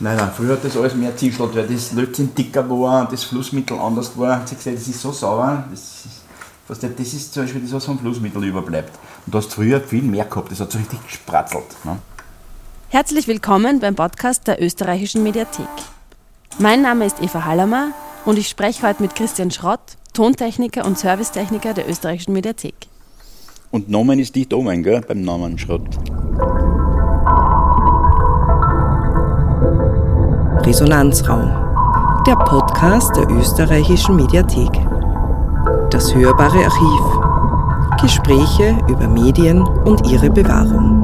Nein, nein, früher hat das alles mehr zischelt, weil das Lötzinn dicker war und das Flussmittel anders war. Sie gesagt, das ist so sauer. Das ist, was das ist zum Beispiel das, was vom Flussmittel überbleibt. Und du hast früher viel mehr gehabt, das hat so richtig gespratzelt. Ne? Herzlich willkommen beim Podcast der österreichischen Mediathek. Mein Name ist Eva Hallermer und ich spreche heute mit Christian Schrott, Tontechniker und Servicetechniker der österreichischen Mediathek. Und Nomen ist nicht oben, gell, beim Namen Schrott. Resonanzraum, der Podcast der österreichischen Mediathek. Das hörbare Archiv. Gespräche über Medien und ihre Bewahrung.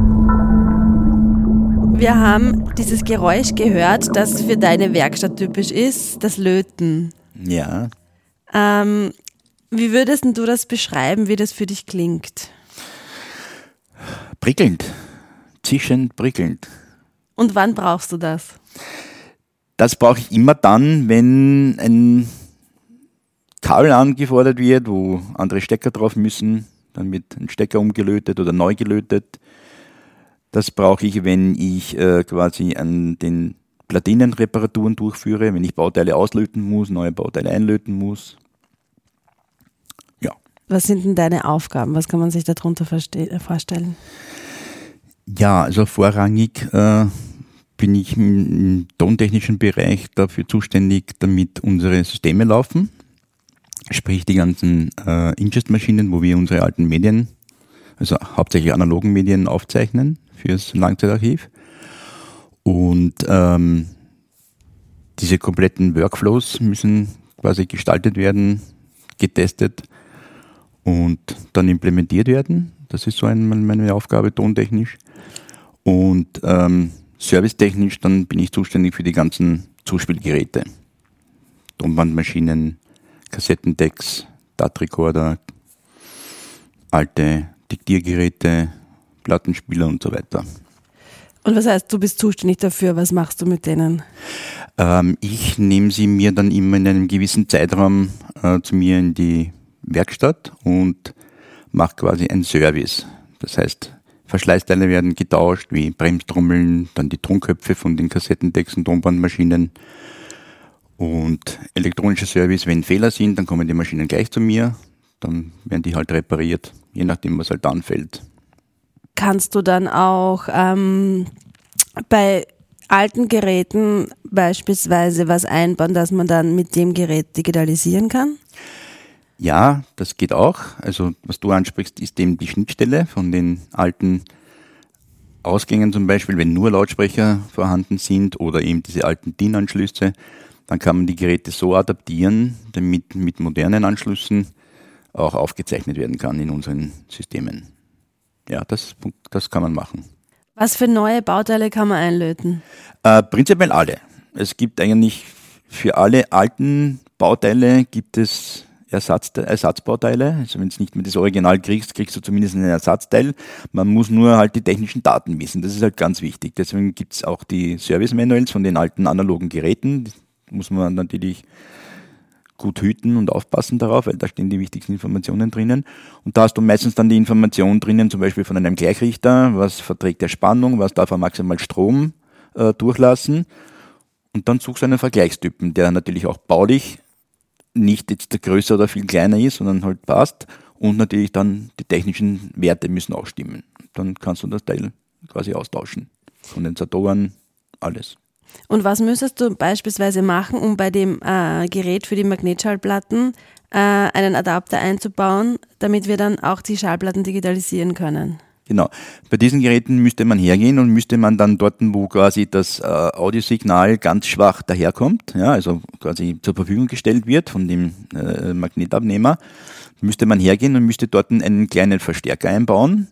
Wir haben dieses Geräusch gehört, das für deine Werkstatt typisch ist, das Löten. Ja. Ähm, wie würdest du das beschreiben, wie das für dich klingt? Prickelnd. Zischend, prickelnd. Und wann brauchst du das? Das brauche ich immer dann, wenn ein Kabel angefordert wird, wo andere Stecker drauf müssen. Dann wird ein Stecker umgelötet oder neu gelötet. Das brauche ich, wenn ich äh, quasi an den Platinenreparaturen durchführe, wenn ich Bauteile auslöten muss, neue Bauteile einlöten muss. Ja. Was sind denn deine Aufgaben? Was kann man sich darunter vorstellen? Ja, also vorrangig äh, bin ich im tontechnischen Bereich dafür zuständig, damit unsere Systeme laufen. Sprich die ganzen äh, Ingest-Maschinen, wo wir unsere alten Medien, also hauptsächlich analogen Medien aufzeichnen fürs Langzeitarchiv. Und ähm, diese kompletten Workflows müssen quasi gestaltet werden, getestet und dann implementiert werden. Das ist so ein, meine Aufgabe tontechnisch. Und ähm, servicetechnisch, dann bin ich zuständig für die ganzen Zuspielgeräte. Tonbandmaschinen, Kassettendecks, DAT-Recorder, alte Diktiergeräte, Plattenspieler und so weiter. Und was heißt, du bist zuständig dafür? Was machst du mit denen? Ähm, ich nehme sie mir dann immer in einem gewissen Zeitraum äh, zu mir in die Werkstatt und mache quasi einen Service. Das heißt, Verschleißteile werden getauscht, wie Bremstrommeln, dann die Tonköpfe von den Kassettendecks und Tonbandmaschinen. Und elektronischer Service, wenn Fehler sind, dann kommen die Maschinen gleich zu mir. Dann werden die halt repariert, je nachdem, was halt anfällt. Kannst du dann auch ähm, bei alten Geräten beispielsweise was einbauen, dass man dann mit dem Gerät digitalisieren kann? Ja, das geht auch. Also was du ansprichst, ist eben die Schnittstelle von den alten Ausgängen zum Beispiel, wenn nur Lautsprecher vorhanden sind oder eben diese alten DIN-Anschlüsse, dann kann man die Geräte so adaptieren, damit mit modernen Anschlüssen auch aufgezeichnet werden kann in unseren Systemen. Ja, das, das kann man machen. Was für neue Bauteile kann man einlöten? Äh, prinzipiell alle. Es gibt eigentlich für alle alten Bauteile gibt es Ersatz, Ersatzbauteile. Also wenn du nicht mehr das Original kriegst, kriegst du zumindest einen Ersatzteil. Man muss nur halt die technischen Daten wissen. Das ist halt ganz wichtig. Deswegen gibt es auch die Service-Manuals von den alten analogen Geräten. Das muss man natürlich gut hüten und aufpassen darauf, weil da stehen die wichtigsten Informationen drinnen. Und da hast du meistens dann die Information drinnen, zum Beispiel von einem Gleichrichter, was verträgt der Spannung, was darf er maximal Strom äh, durchlassen. Und dann suchst du einen Vergleichstypen, der natürlich auch baulich nicht jetzt größer oder viel kleiner ist, sondern halt passt. Und natürlich dann die technischen Werte müssen auch stimmen. Dann kannst du das Teil quasi austauschen. Kondensatoren, alles. Und was müsstest du beispielsweise machen, um bei dem äh, Gerät für die Magnetschallplatten äh, einen Adapter einzubauen, damit wir dann auch die Schallplatten digitalisieren können? Genau. Bei diesen Geräten müsste man hergehen und müsste man dann dort, wo quasi das äh, Audiosignal ganz schwach daherkommt, ja, also quasi zur Verfügung gestellt wird von dem äh, Magnetabnehmer, müsste man hergehen und müsste dort einen kleinen Verstärker einbauen,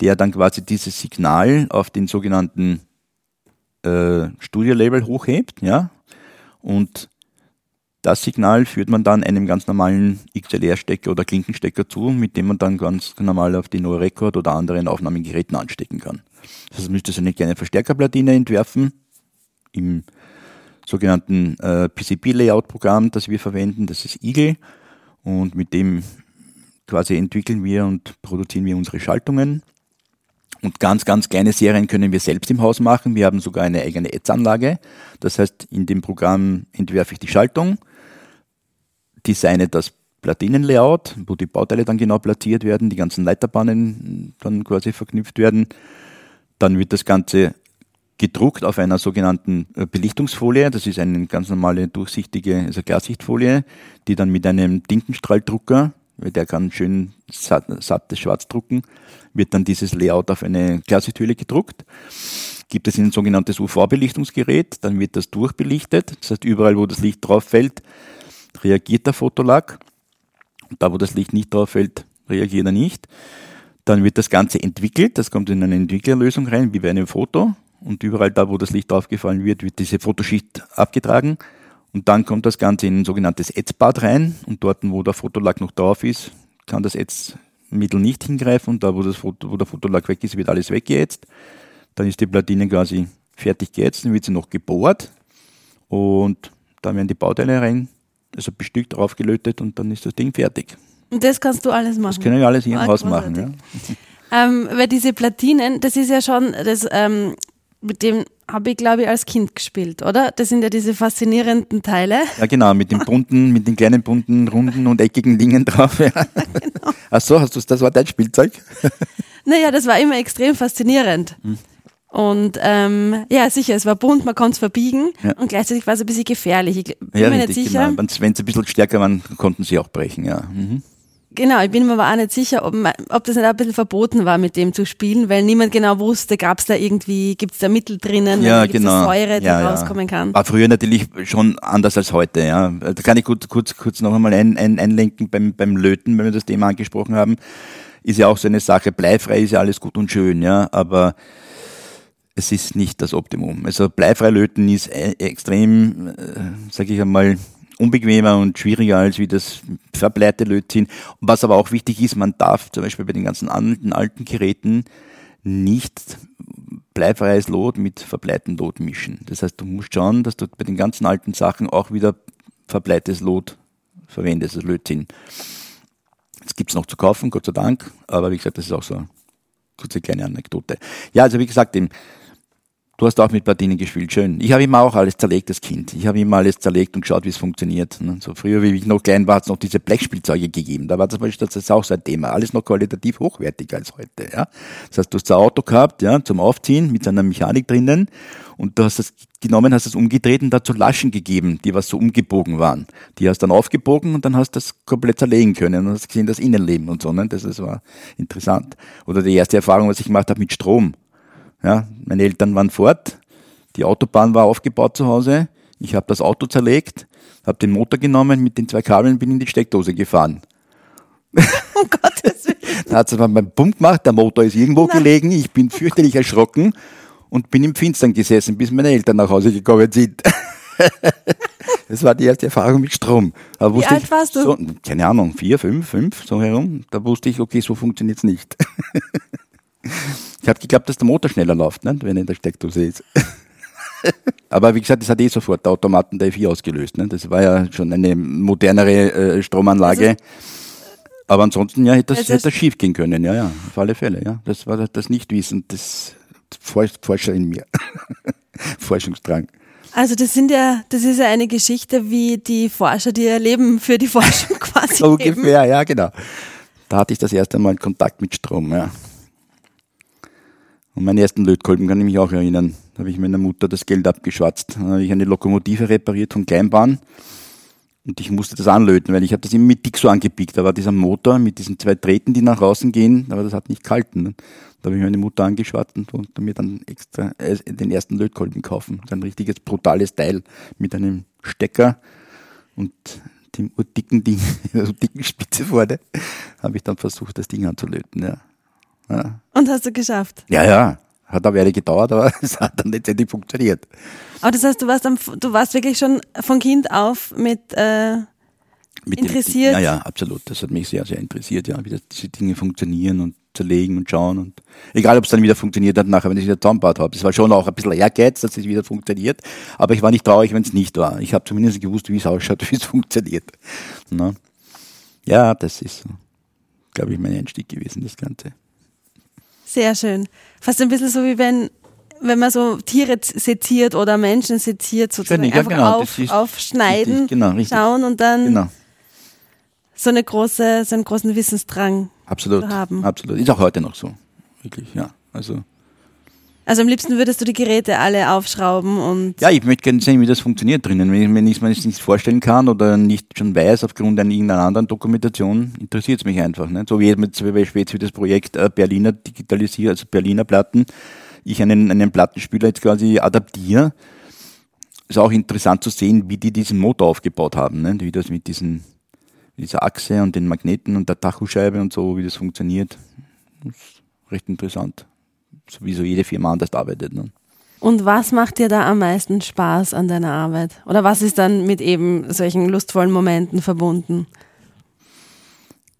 der dann quasi dieses Signal auf den sogenannten äh, Studio-Label hochhebt, ja, und das Signal führt man dann einem ganz normalen XLR-Stecker oder Klinkenstecker zu, mit dem man dann ganz normal auf die No Record oder anderen Aufnahmegeräten anstecken kann. Das heißt, man müsste so eine kleine Verstärkerplatine entwerfen im sogenannten äh, PCB-Layout-Programm, das wir verwenden. Das ist Eagle und mit dem quasi entwickeln wir und produzieren wir unsere Schaltungen. Und ganz, ganz kleine Serien können wir selbst im Haus machen. Wir haben sogar eine eigene Ads-Anlage. Das heißt, in dem Programm entwerfe ich die Schaltung, designe das Platinenlayout, wo die Bauteile dann genau platziert werden, die ganzen Leiterbahnen dann quasi verknüpft werden. Dann wird das Ganze gedruckt auf einer sogenannten äh, Belichtungsfolie. Das ist eine ganz normale durchsichtige also Glassichtfolie, die dann mit einem Tintenstrahldrucker, der kann schön satt, sattes Schwarz drucken, wird dann dieses Layout auf eine Glassichthülle gedruckt. Gibt es ein sogenanntes UV-Belichtungsgerät, dann wird das durchbelichtet. Das heißt, überall, wo das Licht drauf fällt, reagiert der Fotolag. Und da, wo das Licht nicht drauf fällt, reagiert er nicht. Dann wird das Ganze entwickelt, das kommt in eine Entwicklerlösung rein, wie bei einem Foto. Und überall da, wo das Licht aufgefallen wird, wird diese Fotoschicht abgetragen. Und dann kommt das Ganze in ein sogenanntes Ätzbad rein. Und dort, wo der Fotolack noch drauf ist, kann das Ätzmittel nicht hingreifen. Und da, wo, das Foto, wo der Fotolack weg ist, wird alles weggeätzt. Dann ist die Platine quasi fertig geätzt, dann wird sie noch gebohrt. Und dann werden die Bauteile rein, also bestückt, draufgelötet und dann ist das Ding fertig. Und das kannst du alles machen? Das können wir alles hier im Haus machen. Ja. Ähm, weil diese Platinen, das ist ja schon, das ähm, mit dem habe ich, glaube ich, als Kind gespielt, oder? Das sind ja diese faszinierenden Teile. Ja, genau, mit den bunten, mit den kleinen bunten, runden und eckigen Dingen drauf. Ja. genau. Ach so, hast du das war dein Spielzeug? naja, das war immer extrem faszinierend. Hm. Und ähm, ja, sicher, es war bunt, man konnte es verbiegen ja. und gleichzeitig war es ein bisschen gefährlich. Ich bin ja, mir richtig, nicht sicher. Genau. Wenn sie ein bisschen stärker waren, konnten sie auch brechen, ja. Mhm. Genau, ich bin mir aber auch nicht sicher, ob, ob das nicht ein bisschen verboten war, mit dem zu spielen, weil niemand genau wusste, gab es da irgendwie, gibt es da Mittel drinnen, ja, genau. Säure, die ja, rauskommen kann. War früher natürlich schon anders als heute, ja. Da kann ich kurz, kurz, kurz noch einmal ein, ein, einlenken beim, beim Löten, wenn wir das Thema angesprochen haben. Ist ja auch so eine Sache, bleifrei ist ja alles gut und schön, ja, aber es ist nicht das Optimum. Also bleifrei löten ist e, extrem, äh, sage ich einmal, unbequemer und schwieriger als wie das verbleite Lötzinn. Was aber auch wichtig ist, man darf zum Beispiel bei den ganzen alten, alten Geräten nicht bleifreies Lot mit verbleitem Lot mischen. Das heißt, du musst schauen, dass du bei den ganzen alten Sachen auch wieder verbleites Lot verwendest, das Lötzinn. Das gibt's noch zu kaufen, Gott sei Dank, aber wie gesagt, das ist auch so eine kurze kleine Anekdote. Ja, also wie gesagt, im Du hast auch mit Platinen gespielt, schön. Ich habe immer auch alles zerlegt als Kind. Ich habe immer alles zerlegt und geschaut, wie es funktioniert. Ne? So früher, wie ich noch klein war, hat es noch diese Blechspielzeuge gegeben. Da war das, das ist auch so ein Thema. Alles noch qualitativ hochwertiger als heute. Ja? Das heißt, du hast ein Auto gehabt, ja, zum Aufziehen mit seiner Mechanik drinnen und du hast das genommen, hast es umgedreht und dazu Laschen gegeben, die was so umgebogen waren. Die hast dann aufgebogen und dann hast du das komplett zerlegen können und hast gesehen, das Innenleben und so. Ne? Das, das war interessant. Oder die erste Erfahrung, was ich gemacht habe mit Strom. Ja, meine Eltern waren fort, die Autobahn war aufgebaut zu Hause, ich habe das Auto zerlegt, habe den Motor genommen, mit den zwei Kabeln bin in die Steckdose gefahren. Um Gottes Willen. Da hat es beim Pump gemacht, der Motor ist irgendwo Nein. gelegen, ich bin fürchterlich erschrocken und bin im Finstern gesessen, bis meine Eltern nach Hause gekommen sind. das war die erste Erfahrung mit Strom. Da Wie alt warst du? So, keine Ahnung, vier, fünf, fünf, so herum. Da wusste ich, okay, so funktioniert es nicht. Ich habe geglaubt, dass der Motor schneller läuft, ne, wenn er in der Steckdose ist. Aber wie gesagt, das hat eh sofort der Automaten der E4 ausgelöst. Ne? Das war ja schon eine modernere äh, Stromanlage. Also, Aber ansonsten ja, hätte das, also hätte das schief gehen können, ja, ja, auf alle Fälle. Ja. Das war das Nichtwissen des Forscher in mir. Forschungsdrang. Also das sind ja, das ist ja eine Geschichte, wie die Forscher, die ihr Leben für die Forschung quasi Ungefähr, ja, genau. Da hatte ich das erste Mal Kontakt mit Strom, ja. Und meinen ersten Lötkolben kann ich mich auch erinnern. Da habe ich meiner Mutter das Geld abgeschwatzt. Da habe ich eine Lokomotive repariert von Kleinbahn. Und ich musste das anlöten, weil ich habe das immer mit Dixo angepickt. Da war dieser Motor mit diesen zwei Drähten, die nach außen gehen, aber das hat nicht gehalten. Da habe ich meine Mutter angeschwatzt und mir dann extra äh, den ersten Lötkolben kaufen. ein richtiges brutales Teil mit einem Stecker und dem dicken Ding, also dicken Spitze vorne, habe ich dann versucht, das Ding anzulöten. Ja. Ja. Und hast du geschafft? Ja, ja. Hat eine Weile gedauert, aber es hat dann letztendlich funktioniert. Aber das heißt, du warst, am, du warst wirklich schon von Kind auf mit, äh, mit interessiert? Dem, ja, ja, absolut. Das hat mich sehr, sehr interessiert, ja, wie das, diese Dinge funktionieren und zerlegen und schauen. Und egal, ob es dann wieder funktioniert hat, nachher, wenn ich wieder zusammengebaut habe. Es war schon auch ein bisschen Ehrgeiz, dass es wieder funktioniert. Aber ich war nicht traurig, wenn es nicht war. Ich habe zumindest gewusst, wie es ausschaut, wie es funktioniert. Na? Ja, das ist, glaube ich, mein Einstieg gewesen, das Ganze. Sehr schön. Fast ein bisschen so wie wenn, wenn man so Tiere seziert oder Menschen seziert, sozusagen Ja, einfach genau, auf, aufschneiden, richtig, genau, richtig. schauen und dann Genau. so eine große, so einen großen Wissensdrang Absolut. haben. Absolut. Ist auch heute noch so. Wirklich, ja. Also. Also am liebsten würdest du die Geräte alle aufschrauben und Ja, ich möchte gerne sehen, wie das funktioniert drinnen. Wenn, ich es mir jetzt nicht vorstellen kann oder nicht schon weiß aufgrund einer irgendeiner anderen Dokumentation, interessiert es mich einfach. Nicht? So wie jetzt zum Beispiel jetzt wie das Projekt äh, Berliner Digitalisier, also Berliner Platten, ich einen, einen Plattenspieler jetzt quasi adaptiere. Ist auch interessant zu sehen, wie die diesen Motor aufgebaut haben, nicht? wie das mit diesen, dieser Achse und den Magneten und der Tachoscheibe und so, wie das funktioniert. Das ist recht interessant. So wie so jede Firma anders arbeitet. Ne? Und was macht dir da am meisten Spaß an deiner Arbeit? Oder was ist dann mit eben solchen lustvollen Momenten verbunden?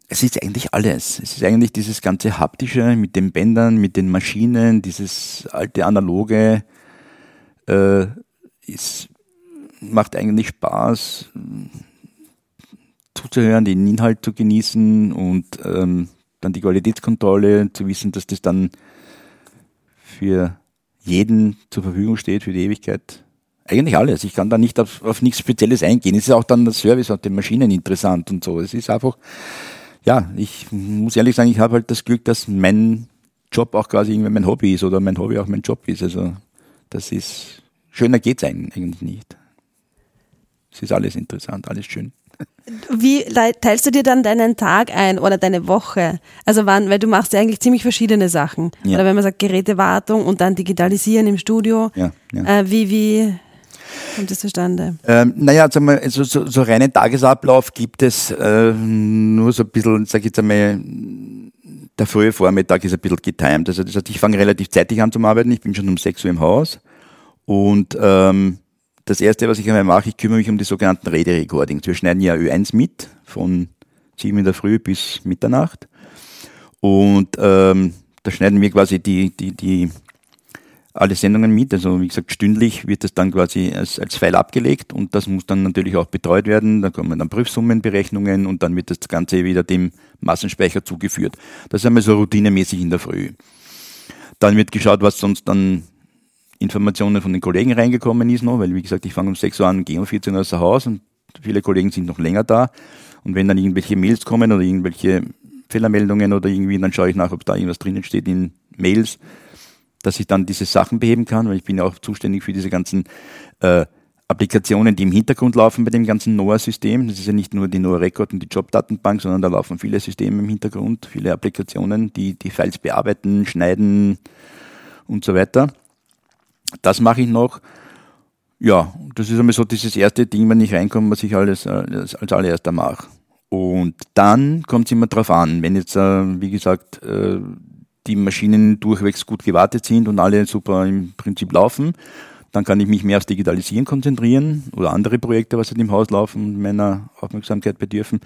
Es ist eigentlich alles. Es ist eigentlich dieses ganze haptische mit den Bändern, mit den Maschinen, dieses alte analoge. Äh, es macht eigentlich Spaß zuzuhören, den Inhalt zu genießen und ähm, dann die Qualitätskontrolle, zu wissen, dass das dann für jeden zur Verfügung steht, für die Ewigkeit. Eigentlich alles. Ich kann da nicht auf, auf nichts Spezielles eingehen. Es ist auch dann der Service und den Maschinen interessant und so. Es ist einfach, ja, ich muss ehrlich sagen, ich habe halt das Glück, dass mein Job auch quasi irgendwie mein Hobby ist oder mein Hobby auch mein Job ist. Also das ist, schöner geht's eigentlich nicht. Es ist alles interessant, alles schön. Wie teilst du dir dann deinen Tag ein oder deine Woche? Also wann, weil du machst ja eigentlich ziemlich verschiedene Sachen. Ja. Oder wenn man sagt Gerätewartung und dann digitalisieren im Studio. Ja, ja. Äh, wie, wie kommt das zustande? Ähm, naja, sagen wir, also so, so reinen Tagesablauf gibt es äh, nur so ein bisschen, sag ich jetzt einmal, der frühe Vormittag ist ein bisschen getimed. Also das heißt, ich fange relativ zeitig an zum Arbeiten, ich bin schon um 6 Uhr im Haus und ähm, das erste, was ich einmal mache, ich kümmere mich um die sogenannten Rederecordings. Wir schneiden ja Ö1 mit, von 7 in der Früh bis Mitternacht. Und ähm, da schneiden wir quasi die, die, die alle Sendungen mit. Also wie gesagt, stündlich wird das dann quasi als, als File abgelegt und das muss dann natürlich auch betreut werden. Da kommen dann Prüfsummenberechnungen und dann wird das Ganze wieder dem Massenspeicher zugeführt. Das ist einmal so routinemäßig in der Früh. Dann wird geschaut, was sonst dann Informationen von den Kollegen reingekommen ist noch, weil wie gesagt, ich fange um 6 Uhr an, gehe um 14 Uhr aus dem Haus und viele Kollegen sind noch länger da. Und wenn dann irgendwelche Mails kommen oder irgendwelche Fehlermeldungen oder irgendwie, dann schaue ich nach, ob da irgendwas drinnen steht in Mails, dass ich dann diese Sachen beheben kann, weil ich bin ja auch zuständig für diese ganzen äh, Applikationen, die im Hintergrund laufen bei dem ganzen NOAA-System. Das ist ja nicht nur die NOAA Record und die Jobdatenbank, sondern da laufen viele Systeme im Hintergrund, viele Applikationen, die die Files bearbeiten, schneiden und so weiter. Das mache ich noch. Ja, das ist einmal so dieses erste Ding, wenn ich reinkomme, was ich alles als, als allererster mache. Und dann kommt es immer drauf an, wenn jetzt, äh, wie gesagt, äh, die Maschinen durchwegs gut gewartet sind und alle super im Prinzip laufen, dann kann ich mich mehr aufs Digitalisieren konzentrieren oder andere Projekte, was halt im Haus laufen, meiner Aufmerksamkeit bedürfen.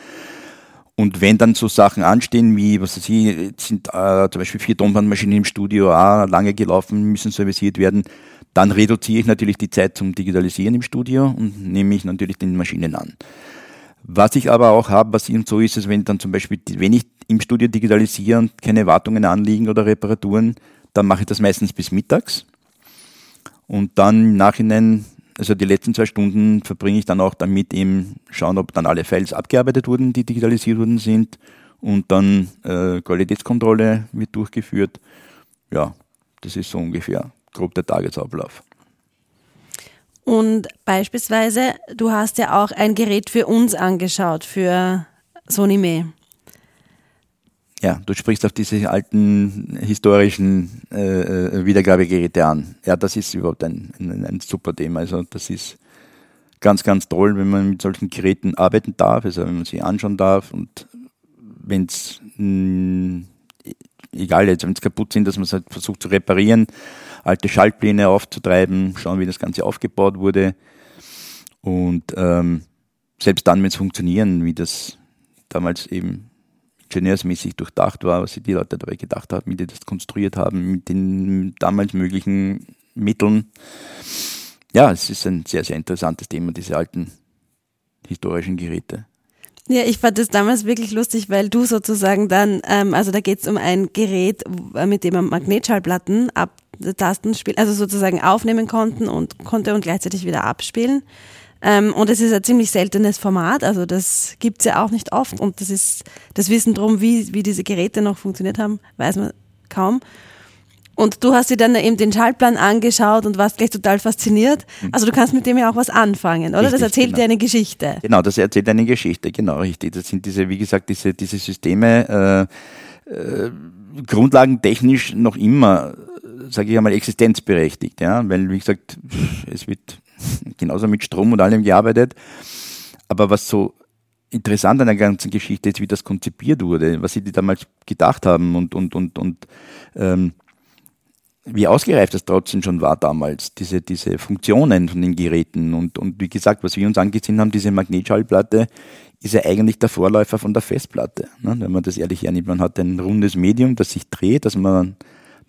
Und wenn dann so Sachen anstehen, wie, was weiß ich, sind äh, zum Beispiel vier Tonbandmaschinen im Studio auch lange gelaufen, müssen serviciert werden, dann reduziere ich natürlich die Zeit zum Digitalisieren im Studio und nehme mich natürlich den Maschinen an. Was ich aber auch habe, was eben so ist, ist, wenn dann zum Beispiel, wenn ich im Studio digitalisiere und keine Wartungen anliegen oder Reparaturen, dann mache ich das meistens bis mittags. Und dann im Nachhinein, also die letzten zwei Stunden verbringe ich dann auch damit eben schauen, ob dann alle Files abgearbeitet wurden, die digitalisiert worden sind. Und dann äh, Qualitätskontrolle wird durchgeführt. Ja, das ist so ungefähr grob der Tagesablauf. Und beispielsweise, du hast ja auch ein Gerät für uns angeschaut, für Sony Me. Ja, du sprichst auf diese alten historischen äh, äh, Wiedergabegeräte an. Ja, das ist überhaupt ein, ein, ein super Thema. Also das ist ganz, ganz toll, wenn man mit solchen Geräten arbeiten darf, also wenn man sie anschauen darf und wenn es egal jetzt, wenn es kaputt sind, dass man es halt versucht zu reparieren, alte Schaltpläne aufzutreiben, schauen, wie das Ganze aufgebaut wurde und ähm, selbst dann, wenn es funktionieren, wie das damals eben ingenieursmäßig durchdacht war, was sich die Leute dabei gedacht haben, wie die das konstruiert haben, mit den damals möglichen Mitteln. Ja, es ist ein sehr, sehr interessantes Thema, diese alten historischen Geräte. Ja, ich fand das damals wirklich lustig, weil du sozusagen dann, ähm, also da geht es um ein Gerät, mit dem man Magnetschallplatten abtasten also sozusagen aufnehmen konnten und konnte und gleichzeitig wieder abspielen. Ähm, und es ist ein ziemlich seltenes Format, also das gibt's ja auch nicht oft und das ist das Wissen drum, wie, wie diese Geräte noch funktioniert haben, weiß man kaum. Und du hast dir dann eben den Schaltplan angeschaut und warst gleich total fasziniert. Mhm. Also du kannst mit dem ja auch was anfangen, oder? Richtig, das erzählt genau. dir eine Geschichte. Genau, das erzählt eine Geschichte, genau, richtig. Das sind diese, wie gesagt, diese, diese Systeme, äh, äh, grundlagentechnisch noch immer, sage ich einmal, existenzberechtigt, ja, weil, wie gesagt, es wird genauso mit Strom und allem gearbeitet. Aber was so interessant an der ganzen Geschichte ist, wie das konzipiert wurde, was sie damals gedacht haben und, und, und, und ähm, wie ausgereift das trotzdem schon war damals, diese, diese Funktionen von den Geräten. Und, und wie gesagt, was wir uns angesehen haben, diese Magnetschallplatte ist ja eigentlich der Vorläufer von der Festplatte. Ne? Wenn man das ehrlich hernimmt, man hat ein rundes Medium, das sich dreht, das man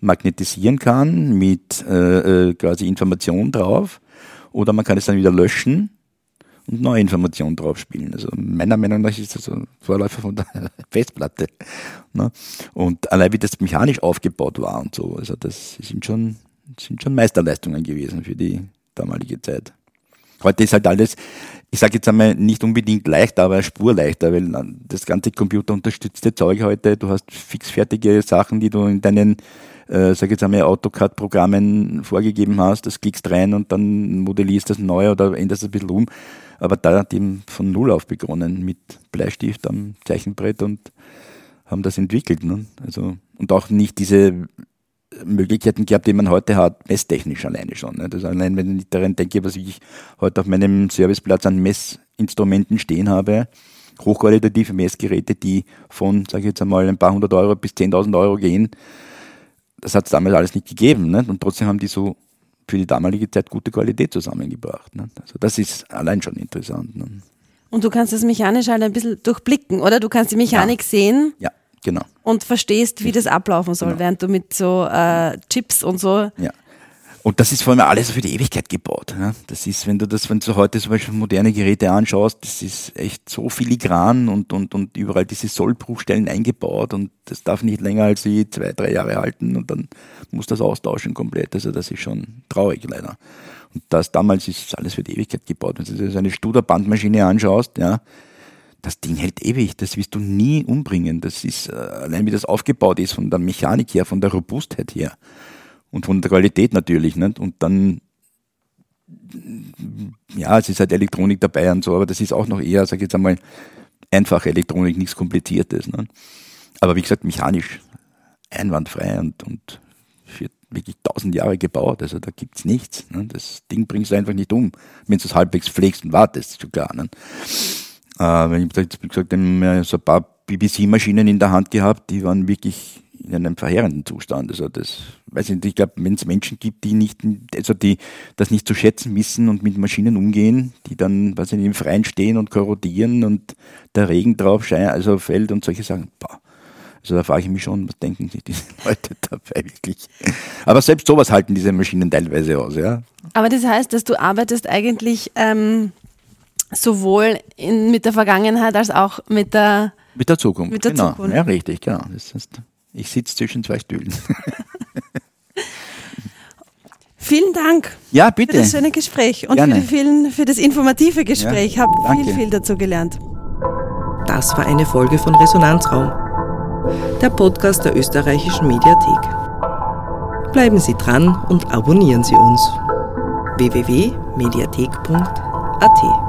magnetisieren kann mit äh, äh quasi Information drauf. Oder man kann es dann wieder löschen und neue Informationen drauf spielen. Also meiner Meinung nach ist das ein Vorläufer von der Festplatte. Ne? Und allein wie das mechanisch aufgebaut war und so, also das sind schon, sind schon Meisterleistungen gewesen für die damalige Zeit. Heute ist halt alles, ich sage jetzt einmal nicht unbedingt leichter, aber spurleichter, weil das ganze computerunterstützte Zeug heute, du hast fixfertige Sachen, die du in deinen, äh, sag jetzt einmal, AutoCAD-Programmen vorgegeben hast, das klickst rein und dann modellierst das neu oder änderst es ein bisschen um. Aber da hat eben von Null auf begonnen mit Bleistift am Zeichenbrett und haben das entwickelt. Ne? Also, und auch nicht diese Möglichkeiten gehabt, die man heute hat, messtechnisch alleine schon. Ne? Das allein, wenn ich daran denke, was ich heute auf meinem Serviceplatz an Messinstrumenten stehen habe, hochqualitative Messgeräte, die von, sage ich jetzt einmal, ein paar hundert Euro bis 10.000 Euro gehen, das hat es damals alles nicht gegeben. Ne? Und trotzdem haben die so für die damalige Zeit gute Qualität zusammengebracht. Ne? Also das ist allein schon interessant. Ne? Und du kannst das mechanisch halt ein bisschen durchblicken, oder? Du kannst die Mechanik ja. sehen. Ja, genau. Und verstehst, wie das ablaufen soll, genau. während du mit so äh, Chips und so ja. Und das ist vor allem alles für die Ewigkeit gebaut. Ja. Das ist, wenn du das, wenn du heute zum Beispiel moderne Geräte anschaust, das ist echt so filigran und, und, und überall diese Sollbruchstellen eingebaut und das darf nicht länger als wie zwei, drei Jahre halten und dann muss das austauschen komplett. Also das ist schon traurig leider. Und das damals ist alles für die Ewigkeit gebaut. Wenn du dir so eine Studer-Bandmaschine anschaust, ja, das Ding hält ewig, das wirst du nie umbringen. Das ist, äh, allein wie das aufgebaut ist, von der Mechanik her, von der Robustheit her und von der Qualität natürlich. Nicht? Und dann, ja, es ist halt Elektronik dabei und so, aber das ist auch noch eher, sag ich jetzt einmal, einfache Elektronik, nichts Kompliziertes. Nicht? Aber wie gesagt, mechanisch einwandfrei und, und für wirklich tausend Jahre gebaut. Also da gibt's nichts. Ne? Das Ding bringst du einfach nicht um, wenn du es halbwegs pflegst und wartest, schon klar. Ne? Äh, wenn ich wie gesagt, so ein paar BBC-Maschinen in der Hand gehabt, die waren wirklich in einem verheerenden Zustand. Also das weiß ich nicht, ich glaube, wenn es Menschen gibt, die nicht, also die das nicht zu schätzen wissen und mit Maschinen umgehen, die dann, ich nicht, im Freien stehen und korrodieren und der Regen drauf scheint, also fällt und solche Sachen, boah. Also da frage ich mich schon, was denken sich diese Leute dabei wirklich? Aber selbst sowas halten diese Maschinen teilweise aus, ja. Aber das heißt, dass du arbeitest eigentlich ähm, sowohl in, mit der Vergangenheit als auch mit der mit der Zukunft. Mit der genau. Zukunft. Ja, richtig, genau. Das ist ich sitze zwischen zwei Stühlen. Vielen Dank ja, bitte. für das schöne Gespräch und für, die vielen, für, das informative Gespräch. Ich habe viel, viel dazu gelernt. Das war eine Folge von Resonanzraum, der Podcast der österreichischen Mediathek. Bleiben Sie dran und abonnieren Sie uns. www.mediathek.at